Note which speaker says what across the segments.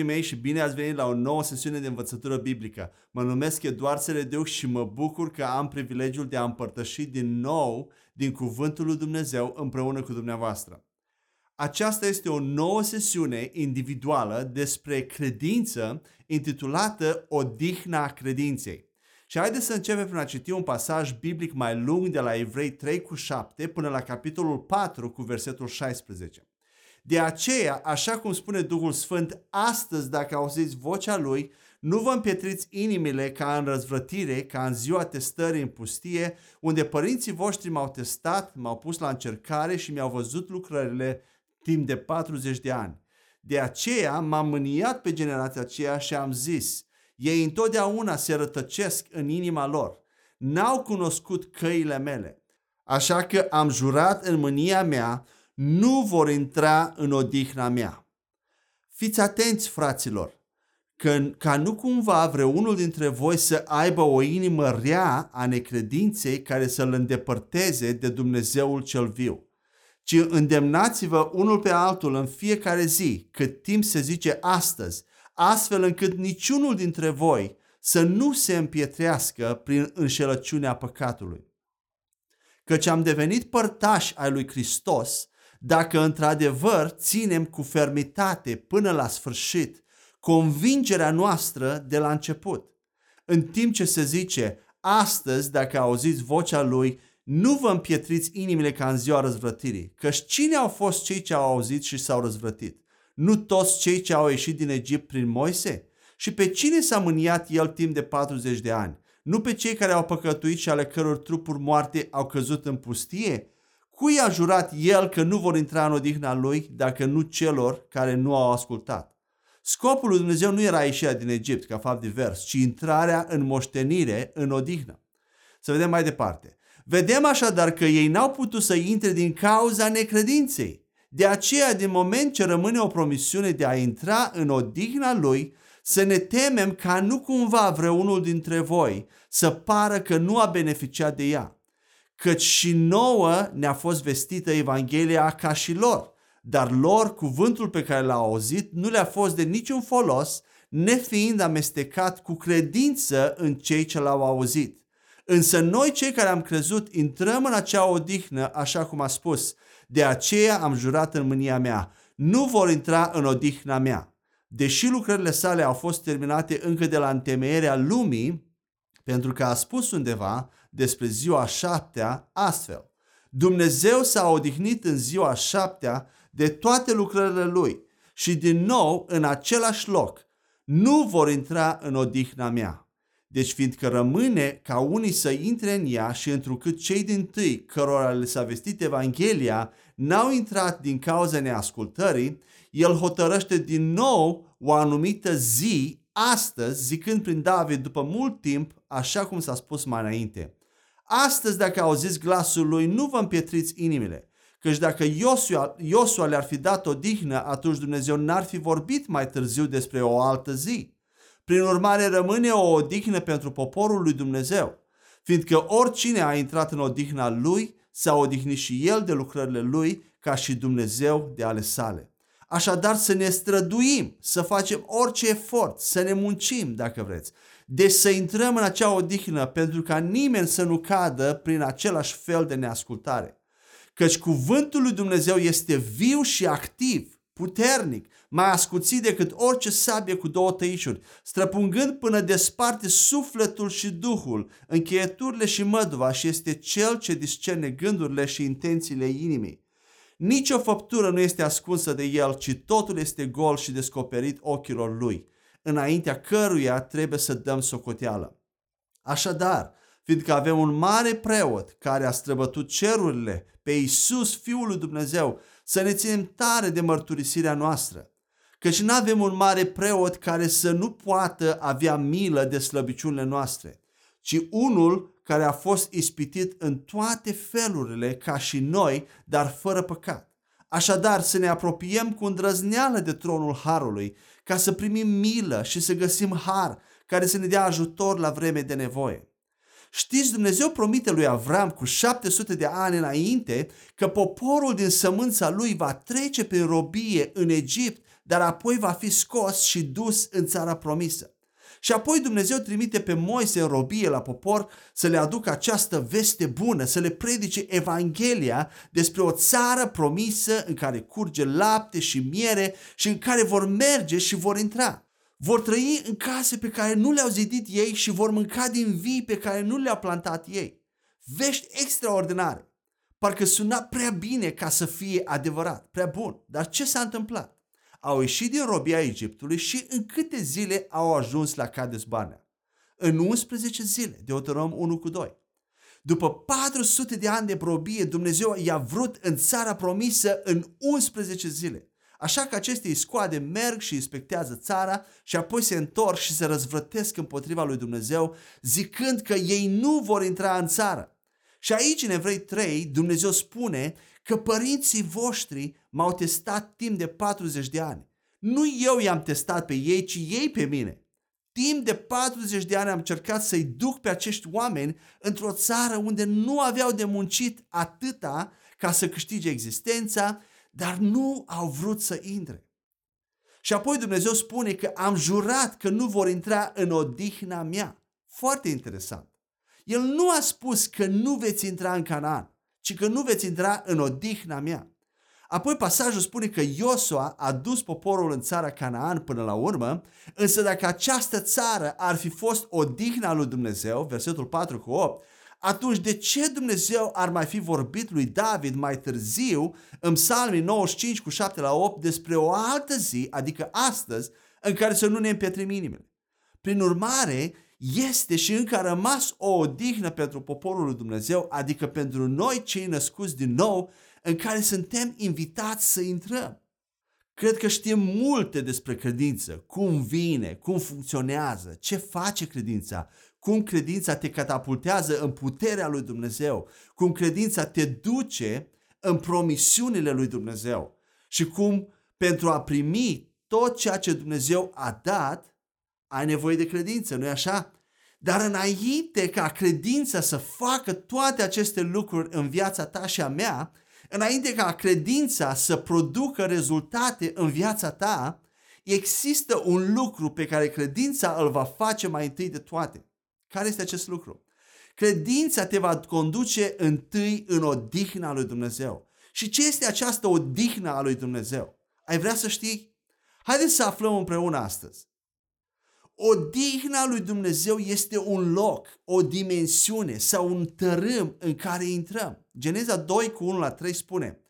Speaker 1: dragii mei, și bine ați venit la o nouă sesiune de învățătură biblică. Mă numesc Eduard Seredeuc și mă bucur că am privilegiul de a împărtăși din nou din Cuvântul lui Dumnezeu împreună cu dumneavoastră. Aceasta este o nouă sesiune individuală despre credință intitulată Odihna credinței. Și haideți să începem prin a citi un pasaj biblic mai lung de la Evrei 3 cu 7 până la capitolul 4 cu versetul 16. De aceea, așa cum spune Duhul Sfânt, astăzi, dacă auziți vocea Lui, nu vă împietriți inimile ca în răzvrătire, ca în ziua testării în pustie, unde părinții voștri m-au testat, m-au pus la încercare și mi-au văzut lucrările timp de 40 de ani. De aceea m-am mâniat pe generația aceea și am zis, ei întotdeauna se rătăcesc în inima lor, n-au cunoscut căile mele. Așa că am jurat în mânia mea nu vor intra în odihna mea. Fiți atenți, fraților, că, ca nu cumva vreunul dintre voi să aibă o inimă rea a necredinței care să-l îndepărteze de Dumnezeul cel viu, ci îndemnați-vă unul pe altul în fiecare zi, cât timp se zice astăzi, astfel încât niciunul dintre voi să nu se împietrească prin înșelăciunea păcatului. Căci am devenit părtași ai lui Hristos dacă într-adevăr ținem cu fermitate până la sfârșit convingerea noastră de la început. În timp ce se zice, astăzi, dacă auziți vocea lui, nu vă împietriți inimile ca în ziua răzvrătirii, căci cine au fost cei ce au auzit și s-au răzvrătit? Nu toți cei ce au ieșit din Egipt prin Moise? Și pe cine s-a mâniat el timp de 40 de ani? Nu pe cei care au păcătuit și ale căror trupuri moarte au căzut în pustie? Cui a jurat el că nu vor intra în odihna lui dacă nu celor care nu au ascultat? Scopul lui Dumnezeu nu era ieșirea din Egipt ca fapt divers, ci intrarea în moștenire, în odihnă. Să vedem mai departe. Vedem așadar că ei n-au putut să intre din cauza necredinței. De aceea, din moment ce rămâne o promisiune de a intra în odihna lui, să ne temem ca nu cumva vreunul dintre voi să pară că nu a beneficiat de ea căci și nouă ne-a fost vestită Evanghelia ca și lor, dar lor cuvântul pe care l-au auzit nu le-a fost de niciun folos, nefiind amestecat cu credință în cei ce l-au auzit. Însă noi cei care am crezut intrăm în acea odihnă, așa cum a spus, de aceea am jurat în mânia mea, nu vor intra în odihna mea. Deși lucrările sale au fost terminate încă de la întemeierea lumii, pentru că a spus undeva, despre ziua șaptea astfel. Dumnezeu s-a odihnit în ziua șaptea de toate lucrările lui și din nou în același loc nu vor intra în odihna mea. Deci fiindcă rămâne ca unii să intre în ea și întrucât cei din tâi cărora le s-a vestit Evanghelia n-au intrat din cauza neascultării, el hotărăște din nou o anumită zi astăzi, zicând prin David după mult timp, așa cum s-a spus mai înainte. Astăzi, dacă auziți glasul lui, nu vă împietriți inimile. Căci dacă Iosua, Iosua le-ar fi dat o dihnă, atunci Dumnezeu n-ar fi vorbit mai târziu despre o altă zi. Prin urmare, rămâne o odihnă pentru poporul lui Dumnezeu, fiindcă oricine a intrat în odihna lui, s-a odihnit și el de lucrările lui, ca și Dumnezeu de ale sale. Așadar să ne străduim, să facem orice efort, să ne muncim, dacă vreți, deci să intrăm în acea odihnă pentru ca nimeni să nu cadă prin același fel de neascultare. Căci cuvântul lui Dumnezeu este viu și activ, puternic, mai ascuțit decât orice sabie cu două tăișuri, străpungând până desparte sufletul și duhul, încheieturile și măduva și este cel ce discerne gândurile și intențiile inimii. Nici o făptură nu este ascunsă de el, ci totul este gol și descoperit ochilor lui înaintea căruia trebuie să dăm socoteală. Așadar, fiindcă avem un mare preot care a străbătut cerurile pe Iisus, Fiul lui Dumnezeu, să ne ținem tare de mărturisirea noastră. Căci nu avem un mare preot care să nu poată avea milă de slăbiciunile noastre, ci unul care a fost ispitit în toate felurile ca și noi, dar fără păcat. Așadar, să ne apropiem cu îndrăzneală de tronul Harului, ca să primim milă și să găsim har care să ne dea ajutor la vreme de nevoie. Știți, Dumnezeu promite lui Avram cu 700 de ani înainte că poporul din sămânța lui va trece prin robie în Egipt, dar apoi va fi scos și dus în țara promisă. Și apoi Dumnezeu trimite pe Moise în robie la popor să le aducă această veste bună, să le predice Evanghelia despre o țară promisă în care curge lapte și miere și în care vor merge și vor intra. Vor trăi în case pe care nu le-au zidit ei și vor mânca din vii pe care nu le-au plantat ei. Vești extraordinare. Parcă suna prea bine ca să fie adevărat, prea bun. Dar ce s-a întâmplat? Au ieșit din robia Egiptului și în câte zile au ajuns la Cades Barnea? În 11 zile, Deuteronom 1 cu 2. După 400 de ani de probie, Dumnezeu i-a vrut în țara promisă în 11 zile. Așa că aceste iscoade merg și inspectează țara și apoi se întorc și se răzvrătesc împotriva lui Dumnezeu, zicând că ei nu vor intra în țară. Și aici, în Evrei 3, Dumnezeu spune că părinții voștri m-au testat timp de 40 de ani. Nu eu i-am testat pe ei, ci ei pe mine. Timp de 40 de ani am încercat să-i duc pe acești oameni într-o țară unde nu aveau de muncit atâta ca să câștige existența dar nu au vrut să intre. Și apoi Dumnezeu spune că am jurat că nu vor intra în odihna mea. Foarte interesant. El nu a spus că nu veți intra în Canaan, ci că nu veți intra în odihna mea. Apoi pasajul spune că Iosua a dus poporul în țara Canaan până la urmă, însă dacă această țară ar fi fost odihna lui Dumnezeu, versetul 4 cu 8, atunci de ce Dumnezeu ar mai fi vorbit lui David mai târziu în psalmii 95 cu 7 la 8 despre o altă zi, adică astăzi, în care să nu ne împietrim inimile? Prin urmare, este și încă a rămas o odihnă pentru poporul lui Dumnezeu, adică pentru noi cei născuți din nou, în care suntem invitați să intrăm. Cred că știm multe despre credință, cum vine, cum funcționează, ce face credința, cum credința te catapultează în puterea lui Dumnezeu, cum credința te duce în promisiunile lui Dumnezeu și cum pentru a primi tot ceea ce Dumnezeu a dat, ai nevoie de credință, nu-i așa? Dar înainte ca credința să facă toate aceste lucruri în viața ta și a mea, înainte ca credința să producă rezultate în viața ta, există un lucru pe care credința îl va face mai întâi de toate. Care este acest lucru? Credința te va conduce întâi în odihna lui Dumnezeu. Și ce este această odihnă a lui Dumnezeu? Ai vrea să știi? Haideți să aflăm împreună astăzi. Odihna lui Dumnezeu este un loc, o dimensiune sau un tărâm în care intrăm. Geneza 2 cu 1 la 3 spune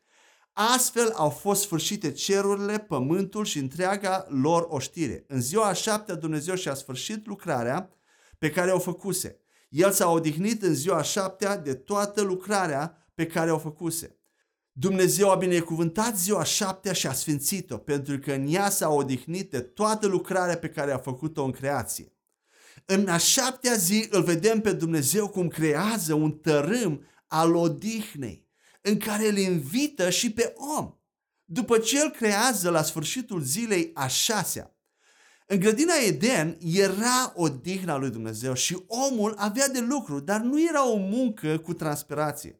Speaker 1: Astfel au fost sfârșite cerurile, pământul și întreaga lor oștire. În ziua a șaptea Dumnezeu și-a sfârșit lucrarea pe care o făcuse. El s-a odihnit în ziua șaptea de toată lucrarea pe care o făcuse. Dumnezeu a binecuvântat ziua șaptea și a sfințit-o, pentru că în ea s-a odihnit de toată lucrarea pe care a făcut-o în creație. În a șaptea zi îl vedem pe Dumnezeu cum creează un tărâm al odihnei, în care îl invită și pe om. După ce îl creează la sfârșitul zilei a șasea, în grădina Eden era o dihna lui Dumnezeu și omul avea de lucru, dar nu era o muncă cu transpirație.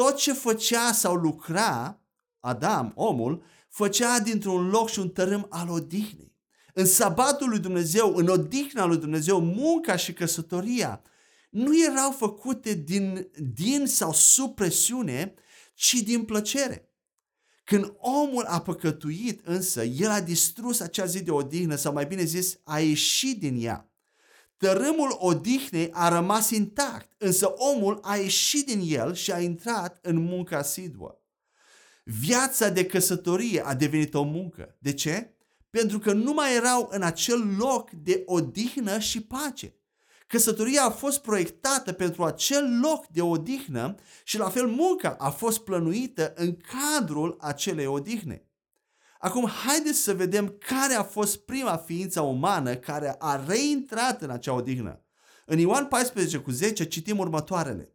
Speaker 1: Tot ce făcea sau lucra, Adam, omul, făcea dintr-un loc și un tărâm al odihnei. În sabatul lui Dumnezeu, în odihna lui Dumnezeu, munca și căsătoria nu erau făcute din, din sau sub presiune, ci din plăcere. Când omul a păcătuit însă, el a distrus acea zi de odihnă sau mai bine zis, a ieșit din ea. Tărâmul odihnei a rămas intact, însă omul a ieșit din el și a intrat în munca asiduă. Viața de căsătorie a devenit o muncă. De ce? Pentru că nu mai erau în acel loc de odihnă și pace. Căsătoria a fost proiectată pentru acel loc de odihnă și la fel munca a fost plănuită în cadrul acelei odihne. Acum, haideți să vedem care a fost prima ființă umană care a reintrat în acea odihnă. În Ioan 14 cu 10 citim următoarele.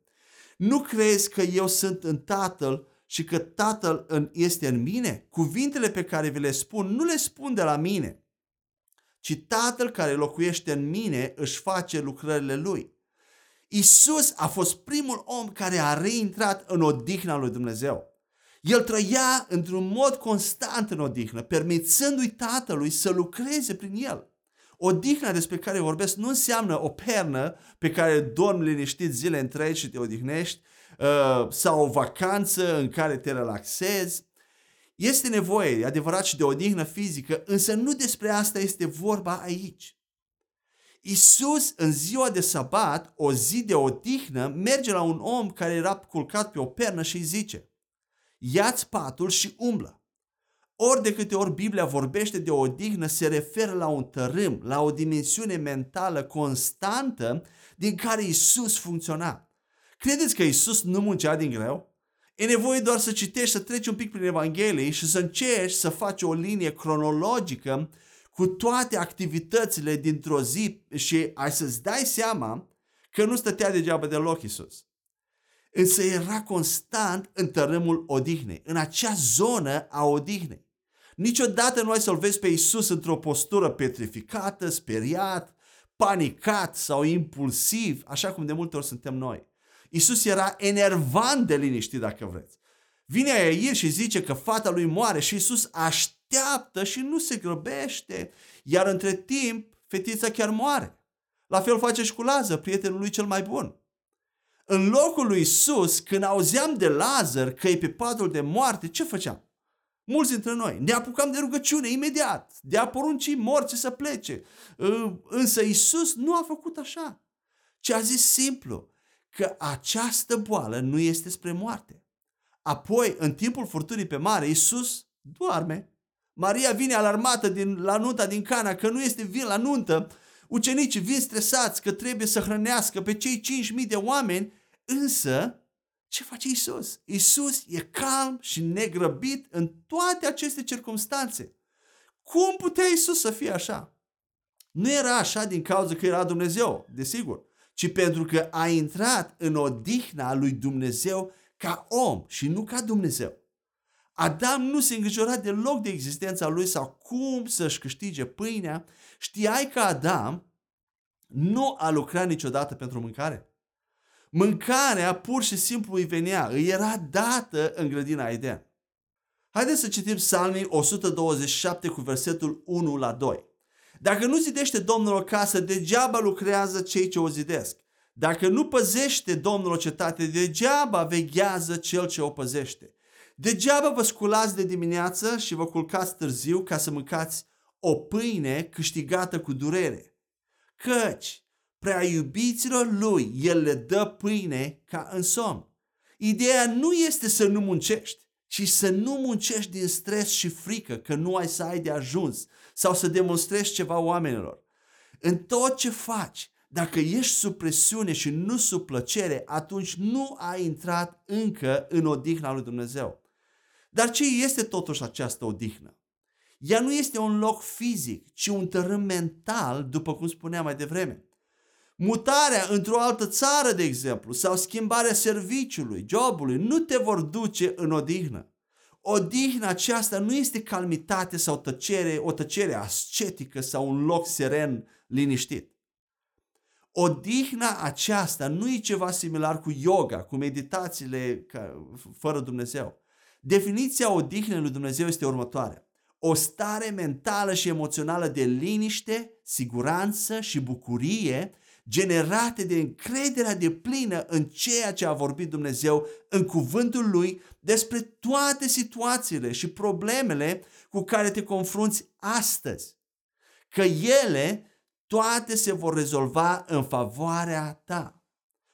Speaker 1: Nu crezi că eu sunt în Tatăl și că Tatăl este în mine? Cuvintele pe care vi le spun nu le spun de la mine, ci Tatăl care locuiește în mine își face lucrările Lui. Isus a fost primul om care a reintrat în odihna lui Dumnezeu. El trăia într-un mod constant în odihnă, permițându-i tatălui să lucreze prin el. Odihna despre care vorbesc nu înseamnă o pernă pe care dormi liniștit zile întregi și te odihnești uh, sau o vacanță în care te relaxezi. Este nevoie, adevărat, și de odihnă fizică, însă nu despre asta este vorba aici. Isus, în ziua de sabat, o zi de odihnă, merge la un om care era culcat pe o pernă și îi zice, ia-ți patul și umblă. Ori de câte ori Biblia vorbește de o odihnă, se referă la un tărâm, la o dimensiune mentală constantă din care Isus funcționa. Credeți că Isus nu muncea din greu? E nevoie doar să citești, să treci un pic prin Evanghelie și să încerci să faci o linie cronologică cu toate activitățile dintr-o zi și ai să-ți dai seama că nu stătea degeaba deloc Isus. Însă era constant în tărâmul odihnei, în acea zonă a odihnei. Niciodată nu ai să-L vezi pe Isus într-o postură petrificată, speriat, panicat sau impulsiv, așa cum de multe ori suntem noi. Isus era enervant de liniștit, dacă vreți. Vine Iair și zice că fata lui moare și Isus așteaptă și nu se grăbește, iar între timp fetița chiar moare. La fel face și cu Lazar, prietenul lui cel mai bun. În locul lui Isus, când auzeam de Lazar că e pe patul de moarte, ce făceam? Mulți dintre noi ne apucam de rugăciune imediat, de a porunci morții să plece. Însă Isus nu a făcut așa, ci a zis simplu că această boală nu este spre moarte. Apoi, în timpul furtunii pe mare, Isus doarme. Maria vine alarmată din, la nunta din Cana că nu este vin la nuntă. Ucenicii vin stresați că trebuie să hrănească pe cei 5.000 de oameni, însă ce face Isus? Isus e calm și negrăbit în toate aceste circunstanțe. Cum putea Isus să fie așa? Nu era așa din cauza că era Dumnezeu, desigur, ci pentru că a intrat în odihna lui Dumnezeu ca om și nu ca Dumnezeu. Adam nu se îngrijora deloc de existența lui sau cum să-și câștige pâinea. Știai că Adam nu a lucrat niciodată pentru mâncare? Mâncarea pur și simplu îi venea, îi era dată în grădina Eden. Haideți să citim Psalmii 127 cu versetul 1 la 2. Dacă nu zidește Domnul o casă, degeaba lucrează cei ce o zidesc. Dacă nu păzește Domnul o cetate, degeaba veghează cel ce o păzește. Degeaba vă sculați de dimineață și vă culcați târziu ca să mâncați o pâine câștigată cu durere. Căci prea iubiților lui el le dă pâine ca în somn. Ideea nu este să nu muncești, ci să nu muncești din stres și frică că nu ai să ai de ajuns sau să demonstrezi ceva oamenilor. În tot ce faci, dacă ești sub presiune și nu sub plăcere, atunci nu ai intrat încă în odihna lui Dumnezeu. Dar ce este totuși această odihnă? Ea nu este un loc fizic, ci un tărâm mental, după cum spuneam mai devreme. Mutarea într-o altă țară, de exemplu, sau schimbarea serviciului, jobului, nu te vor duce în odihnă. Odihna aceasta nu este calmitate sau tăcere, o tăcere ascetică sau un loc seren, liniștit. Odihna aceasta nu e ceva similar cu yoga, cu meditațiile fără Dumnezeu. Definiția odihnei lui Dumnezeu este următoarea. O stare mentală și emoțională de liniște, siguranță și bucurie generate de încrederea de plină în ceea ce a vorbit Dumnezeu în cuvântul Lui despre toate situațiile și problemele cu care te confrunți astăzi. Că ele toate se vor rezolva în favoarea ta.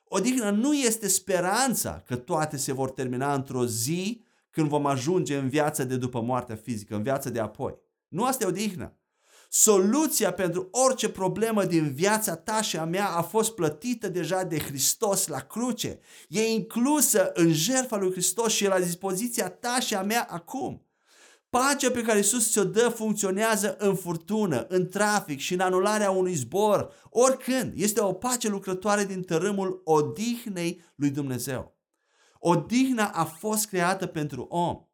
Speaker 1: Odihnă nu este speranța că toate se vor termina într-o zi când vom ajunge în viața de după moartea fizică, în viața de apoi. Nu asta e odihnă. Soluția pentru orice problemă din viața ta și a mea a fost plătită deja de Hristos la cruce. E inclusă în jertfa lui Hristos și e la dispoziția ta și a mea acum. Pacea pe care Isus ți-o dă funcționează în furtună, în trafic și în anularea unui zbor, oricând. Este o pace lucrătoare din tărâmul odihnei lui Dumnezeu. Odihna a fost creată pentru om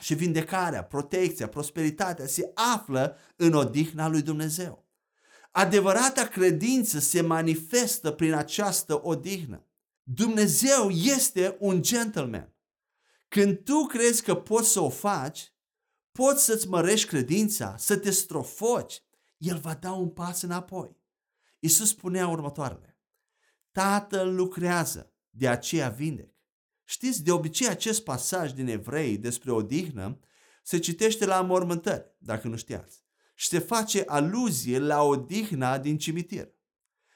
Speaker 1: și vindecarea, protecția, prosperitatea se află în odihna lui Dumnezeu. Adevărata credință se manifestă prin această odihnă. Dumnezeu este un gentleman. Când tu crezi că poți să o faci, poți să-ți mărești credința, să te strofoci, El va da un pas înapoi. Iisus spunea următoarele. Tatăl lucrează, de aceea vindec. Știți, de obicei acest pasaj din Evrei despre odihnă se citește la mormântări, dacă nu știați, și se face aluzie la odihna din cimitir.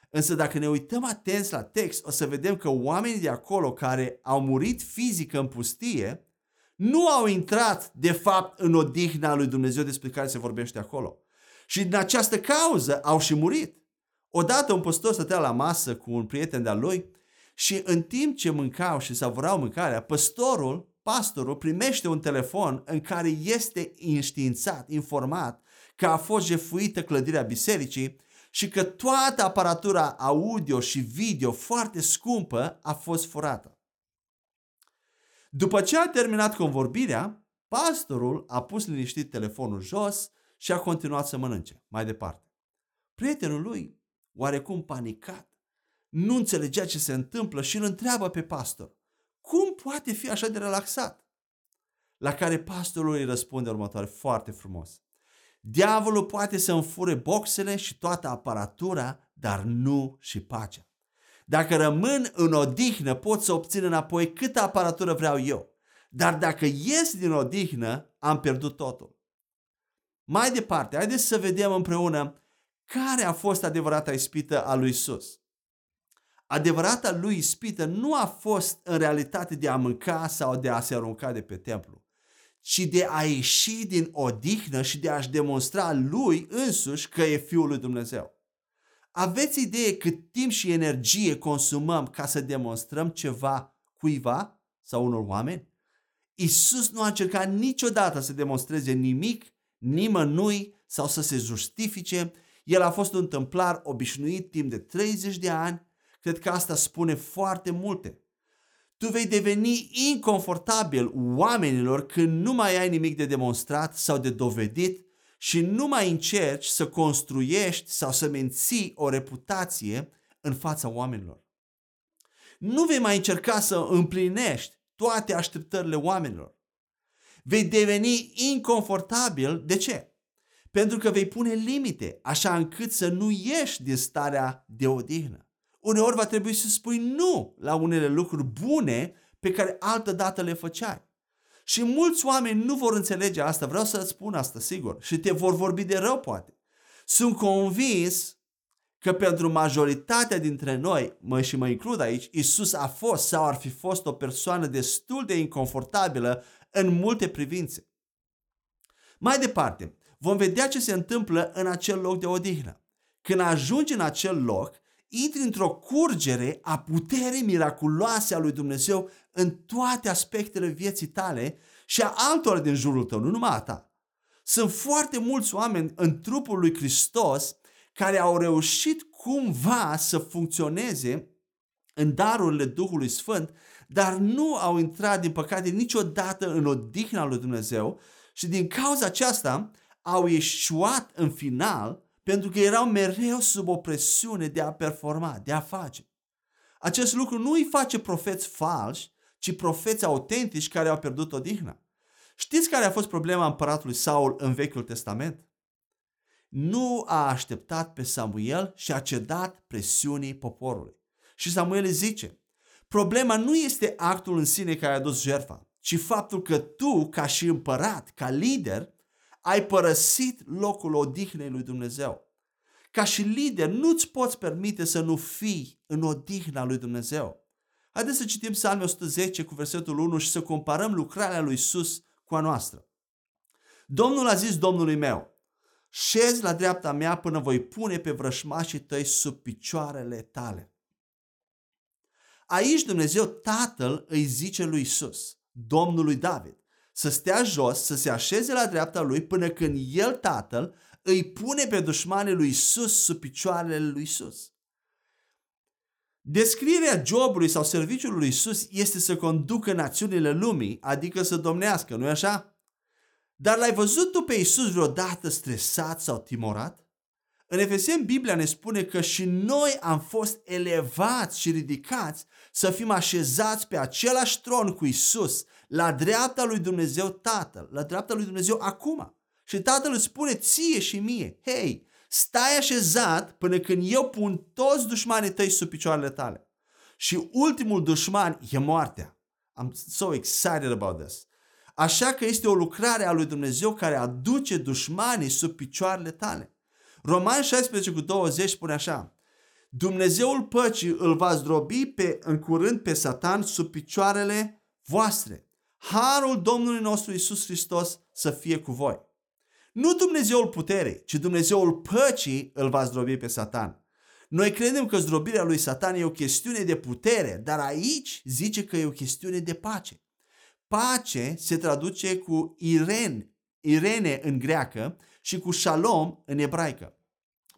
Speaker 1: Însă dacă ne uităm atenți la text, o să vedem că oamenii de acolo care au murit fizic în pustie, nu au intrat de fapt în odihna lui Dumnezeu despre care se vorbește acolo. Și din această cauză au și murit. Odată un păstor stătea la masă cu un prieten de-al lui și în timp ce mâncau și savurau mâncarea, păstorul, pastorul, primește un telefon în care este înștiințat, informat că a fost jefuită clădirea bisericii și că toată aparatura audio și video foarte scumpă a fost furată. După ce a terminat convorbirea, pastorul a pus liniștit telefonul jos și a continuat să mănânce mai departe. Prietenul lui, oarecum panicat, nu înțelegea ce se întâmplă și îl întreabă pe pastor, cum poate fi așa de relaxat? La care pastorul îi răspunde următoare foarte frumos. Diavolul poate să înfure boxele și toată aparatura, dar nu și pacea. Dacă rămân în odihnă, pot să obțin înapoi câtă aparatură vreau eu. Dar dacă ies din odihnă, am pierdut totul. Mai departe, haideți să vedem împreună care a fost adevărata ispită a lui Isus. Adevărata lui ispită nu a fost în realitate de a mânca sau de a se arunca de pe templu, ci de a ieși din odihnă și de a-și demonstra lui însuși că e Fiul lui Dumnezeu. Aveți idee cât timp și energie consumăm ca să demonstrăm ceva cuiva sau unor oameni? Isus nu a încercat niciodată să demonstreze nimic, nimănui sau să se justifice. El a fost un templar obișnuit timp de 30 de ani. Cred că asta spune foarte multe. Tu vei deveni inconfortabil oamenilor când nu mai ai nimic de demonstrat sau de dovedit și nu mai încerci să construiești sau să menții o reputație în fața oamenilor. Nu vei mai încerca să împlinești toate așteptările oamenilor. Vei deveni inconfortabil. De ce? Pentru că vei pune limite, așa încât să nu ieși din starea de odihnă. Uneori va trebui să spui nu la unele lucruri bune pe care altă dată le făceai. Și mulți oameni nu vor înțelege asta, vreau să-ți spun asta, sigur, și te vor vorbi de rău, poate. Sunt convins că pentru majoritatea dintre noi, mă și mă includ aici, Isus a fost sau ar fi fost o persoană destul de inconfortabilă în multe privințe. Mai departe, vom vedea ce se întâmplă în acel loc de odihnă. Când ajungi în acel loc, intri într-o curgere a puterii miraculoase a lui Dumnezeu în toate aspectele vieții tale și a altora din jurul tău, nu numai a ta. Sunt foarte mulți oameni în trupul lui Hristos care au reușit cumva să funcționeze în darurile Duhului Sfânt, dar nu au intrat, din păcate, niciodată în odihna lui Dumnezeu și din cauza aceasta au ieșuat în final pentru că erau mereu sub o presiune de a performa, de a face. Acest lucru nu îi face profeți falși, ci profeți autentici care au pierdut odihna. Știți care a fost problema împăratului Saul în Vechiul Testament? Nu a așteptat pe Samuel și a cedat presiunii poporului. Și Samuel îi zice, problema nu este actul în sine care a dus jertfa, ci faptul că tu, ca și împărat, ca lider, ai părăsit locul odihnei lui Dumnezeu. Ca și lider, nu-ți poți permite să nu fii în odihna lui Dumnezeu. Haideți să citim Psalmul 110 cu versetul 1 și să comparăm lucrarea lui Isus cu a noastră. Domnul a zis Domnului meu, șezi la dreapta mea până voi pune pe vrășmașii tăi sub picioarele tale. Aici Dumnezeu Tatăl îi zice lui Isus, Domnului David, să stea jos, să se așeze la dreapta lui până când el, Tatăl, îi pune pe dușmanii lui Isus sub picioarele lui Isus. Descrierea jobului sau serviciului lui Isus este să conducă națiunile lumii, adică să domnească, nu-i așa? Dar l-ai văzut tu pe Isus vreodată stresat sau timorat? În Efeseni, Biblia ne spune că și noi am fost elevați și ridicați să fim așezați pe același tron cu Isus, la dreapta lui Dumnezeu Tatăl, la dreapta lui Dumnezeu acum. Și Tatăl îți spune ție și mie, hei, stai așezat până când eu pun toți dușmanii tăi sub picioarele tale. Și ultimul dușman e moartea. I'm so excited about this. Așa că este o lucrare a lui Dumnezeu care aduce dușmanii sub picioarele tale. Roman 16 cu 20 spune așa, Dumnezeul păcii îl va zdrobi pe, în curând pe Satan sub picioarele voastre. Harul Domnului nostru Isus Hristos să fie cu voi. Nu Dumnezeul puterei, ci Dumnezeul păcii îl va zdrobi pe Satan. Noi credem că zdrobirea lui Satan e o chestiune de putere, dar aici zice că e o chestiune de pace. Pace se traduce cu iren, irene în greacă și cu shalom în ebraică.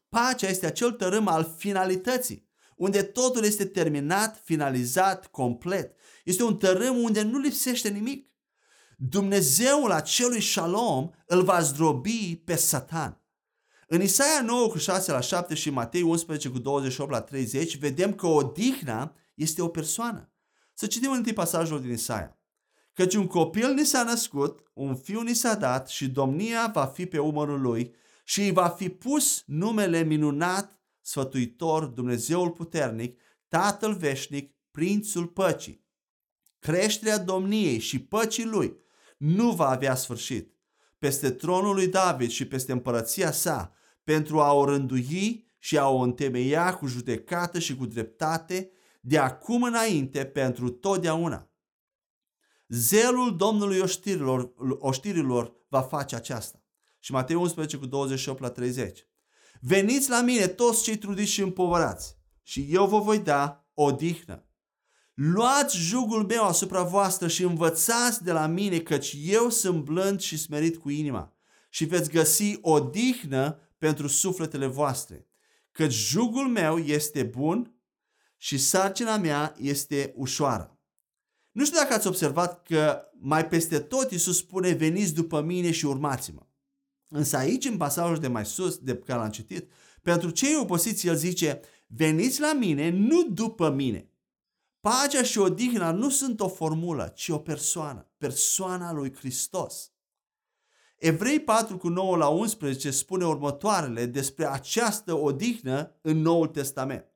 Speaker 1: Pacea este acel tărâm al finalității, unde totul este terminat, finalizat, complet. Este un tărâm unde nu lipsește nimic. Dumnezeul acelui shalom îl va zdrobi pe Satan. În Isaia 9 cu 6 la 7 și Matei 11 cu 28 la 30 vedem că odihna este o persoană. Să citim întâi pasajul din Isaia. Căci un copil ni s-a născut, un fiu ni s-a dat și domnia va fi pe umărul lui și îi va fi pus numele minunat, sfătuitor, Dumnezeul puternic, Tatăl veșnic, Prințul păcii. Creșterea domniei și păcii lui nu va avea sfârșit peste tronul lui David și peste împărăția sa, pentru a o rândui și a o întemeia cu judecată și cu dreptate, de acum înainte pentru totdeauna. Zelul Domnului oștirilor, oștirilor va face aceasta. Și Matei 11 cu 28 la 30. Veniți la mine toți cei trudiți și împovărați și eu vă voi da odihnă. Luați jugul meu asupra voastră și învățați de la mine, căci eu sunt blând și smerit cu inima și veți găsi odihnă pentru sufletele voastre. Căci jugul meu este bun și sarcina mea este ușoară. Nu știu dacă ați observat că mai peste tot Iisus spune veniți după mine și urmați-mă. Însă aici, în pasajul de mai sus, de care l-am citit, pentru cei oposiți, el zice, veniți la mine, nu după mine. Pacea și odihna nu sunt o formulă, ci o persoană, persoana lui Hristos. Evrei 4 cu 9 la 11 spune următoarele despre această odihnă în Noul Testament.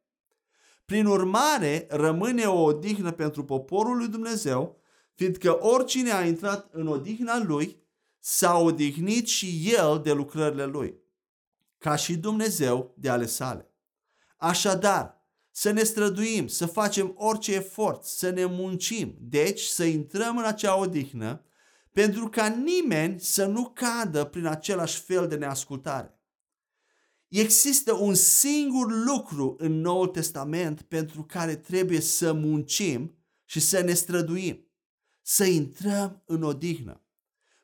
Speaker 1: Prin urmare, rămâne o odihnă pentru poporul lui Dumnezeu, fiindcă oricine a intrat în odihna lui, s-a odihnit și el de lucrările lui, ca și Dumnezeu de ale sale. Așadar, să ne străduim, să facem orice efort, să ne muncim, deci să intrăm în acea odihnă, pentru ca nimeni să nu cadă prin același fel de neascultare. Există un singur lucru în Noul Testament pentru care trebuie să muncim și să ne străduim, să intrăm în odihnă.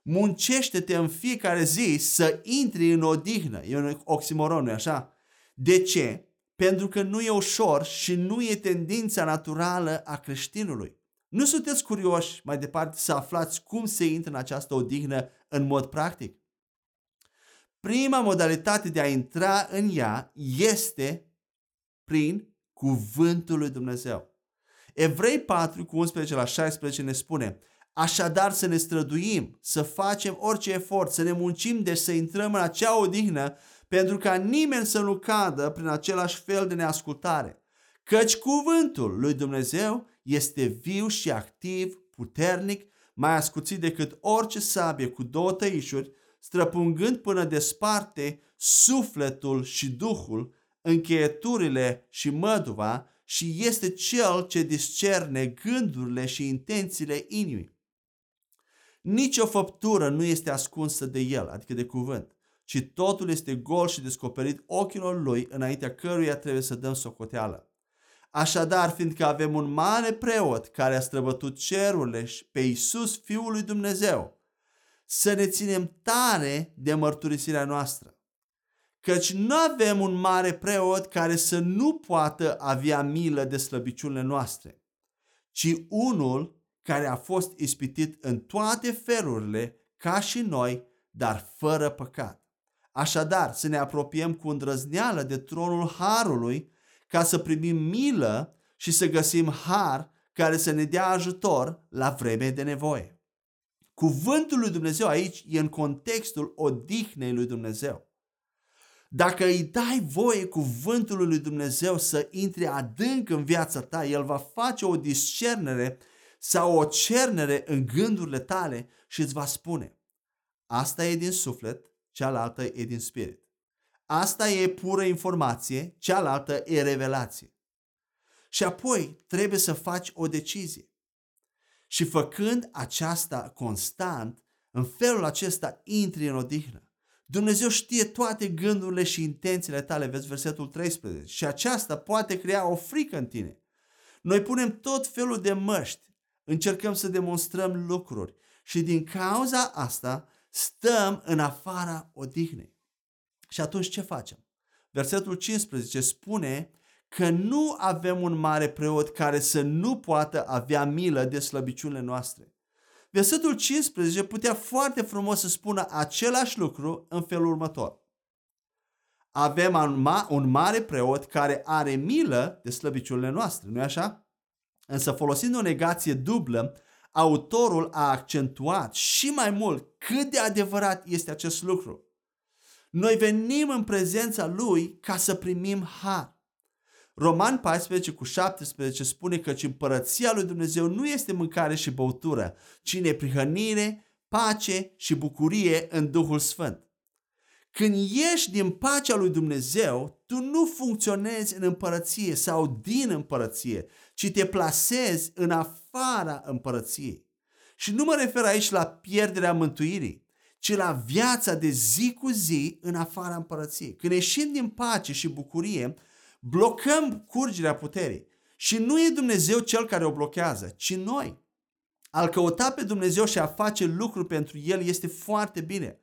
Speaker 1: Muncește-te în fiecare zi să intri în odihnă. E un oximoron, nu așa? De ce? Pentru că nu e ușor și nu e tendința naturală a creștinului. Nu sunteți curioși mai departe să aflați cum se intră în această odihnă în mod practic? Prima modalitate de a intra în ea este prin cuvântul lui Dumnezeu. Evrei 4 cu 11 la 16 ne spune Așadar să ne străduim, să facem orice efort, să ne muncim, deci să intrăm în acea odihnă pentru ca nimeni să nu cadă prin același fel de neascultare. Căci cuvântul lui Dumnezeu este viu și activ, puternic, mai ascuțit decât orice sabie cu două tăișuri, străpungând până desparte sufletul și duhul, încheieturile și măduva și este cel ce discerne gândurile și intențiile inimii. Nici o făptură nu este ascunsă de el, adică de cuvânt, ci totul este gol și descoperit ochilor lui înaintea căruia trebuie să dăm socoteală. Așadar, fiindcă avem un mare preot care a străbătut cerurile și pe Iisus, Fiul lui Dumnezeu, să ne ținem tare de mărturisirea noastră. Căci nu avem un mare preot care să nu poată avea milă de slăbiciunile noastre, ci unul care a fost ispitit în toate felurile ca și noi, dar fără păcat. Așadar, să ne apropiem cu îndrăzneală de tronul Harului ca să primim milă și să găsim har care să ne dea ajutor la vreme de nevoie. Cuvântul lui Dumnezeu aici e în contextul odihnei lui Dumnezeu. Dacă îi dai voie cuvântului lui Dumnezeu să intre adânc în viața ta, El va face o discernere sau o cernere în gândurile tale și îți va spune asta e din suflet, cealaltă e din spirit. Asta e pură informație, cealaltă e revelație. Și apoi trebuie să faci o decizie. Și făcând aceasta constant, în felul acesta intri în odihnă. Dumnezeu știe toate gândurile și intențiile tale, vezi versetul 13, și aceasta poate crea o frică în tine. Noi punem tot felul de măști, încercăm să demonstrăm lucruri și din cauza asta stăm în afara odihnei. Și atunci ce facem? Versetul 15 spune că nu avem un mare preot care să nu poată avea milă de slăbiciunile noastre. Versetul 15 putea foarte frumos să spună același lucru în felul următor. Avem un, ma- un mare preot care are milă de slăbiciunile noastre, nu-i așa? Însă folosind o negație dublă, autorul a accentuat și mai mult cât de adevărat este acest lucru. Noi venim în prezența lui ca să primim har. Roman 14 cu 17 spune că împărăția lui Dumnezeu nu este mâncare și băutură, ci neprihănire, pace și bucurie în Duhul Sfânt. Când ieși din pacea lui Dumnezeu, tu nu funcționezi în împărăție sau din împărăție, ci te plasezi în afara împărăției. Și nu mă refer aici la pierderea mântuirii, ci la viața de zi cu zi în afara împărăției. Când ieșim din pace și bucurie, blocăm curgerea puterii. Și nu e Dumnezeu cel care o blochează, ci noi. Al căuta pe Dumnezeu și a face lucruri pentru El este foarte bine.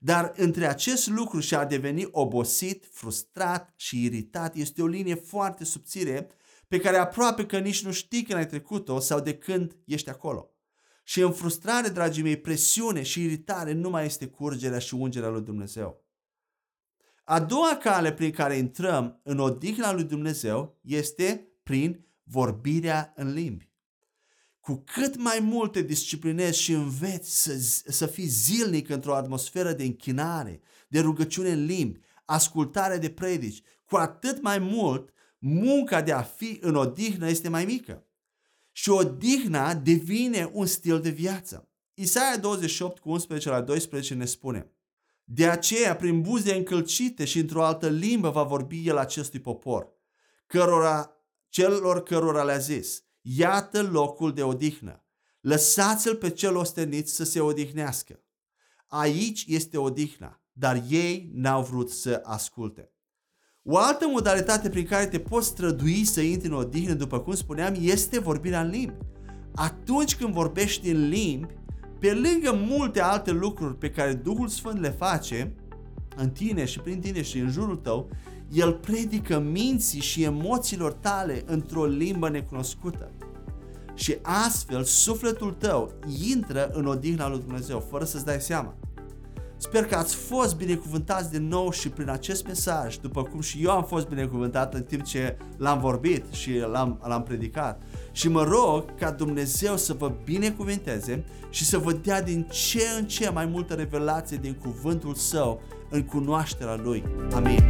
Speaker 1: Dar între acest lucru și a deveni obosit, frustrat și iritat este o linie foarte subțire pe care aproape că nici nu știi când ai trecut-o sau de când ești acolo. Și în frustrare, dragii mei, presiune și iritare nu mai este curgerea și ungerea lui Dumnezeu. A doua cale prin care intrăm în odihna lui Dumnezeu este prin vorbirea în limbi. Cu cât mai mult te disciplinezi și înveți să, să fii zilnic într-o atmosferă de închinare, de rugăciune în limbi, ascultare de predici, cu atât mai mult munca de a fi în odihnă este mai mică. Și odihna devine un stil de viață. Isaia 28 cu 11 la 12 ne spune de aceea, prin buze încălcite și într-o altă limbă va vorbi el acestui popor, cărora, celor cărora le-a zis, iată locul de odihnă, lăsați-l pe cel ostenit să se odihnească. Aici este odihna, dar ei n-au vrut să asculte. O altă modalitate prin care te poți strădui să intri în odihnă, după cum spuneam, este vorbirea în limbi. Atunci când vorbești în limbi, pe lângă multe alte lucruri pe care Duhul Sfânt le face în tine și prin tine și în jurul tău, El predică minții și emoțiilor tale într-o limbă necunoscută. Și astfel sufletul tău intră în odihna lui Dumnezeu, fără să-ți dai seama. Sper că ați fost binecuvântați din nou și prin acest mesaj, după cum și eu am fost binecuvântat în timp ce l-am vorbit și l-am, l-am predicat. Și mă rog ca Dumnezeu să vă binecuvinteze și să vă dea din ce în ce mai multă revelație din cuvântul Său în cunoașterea Lui. Amin.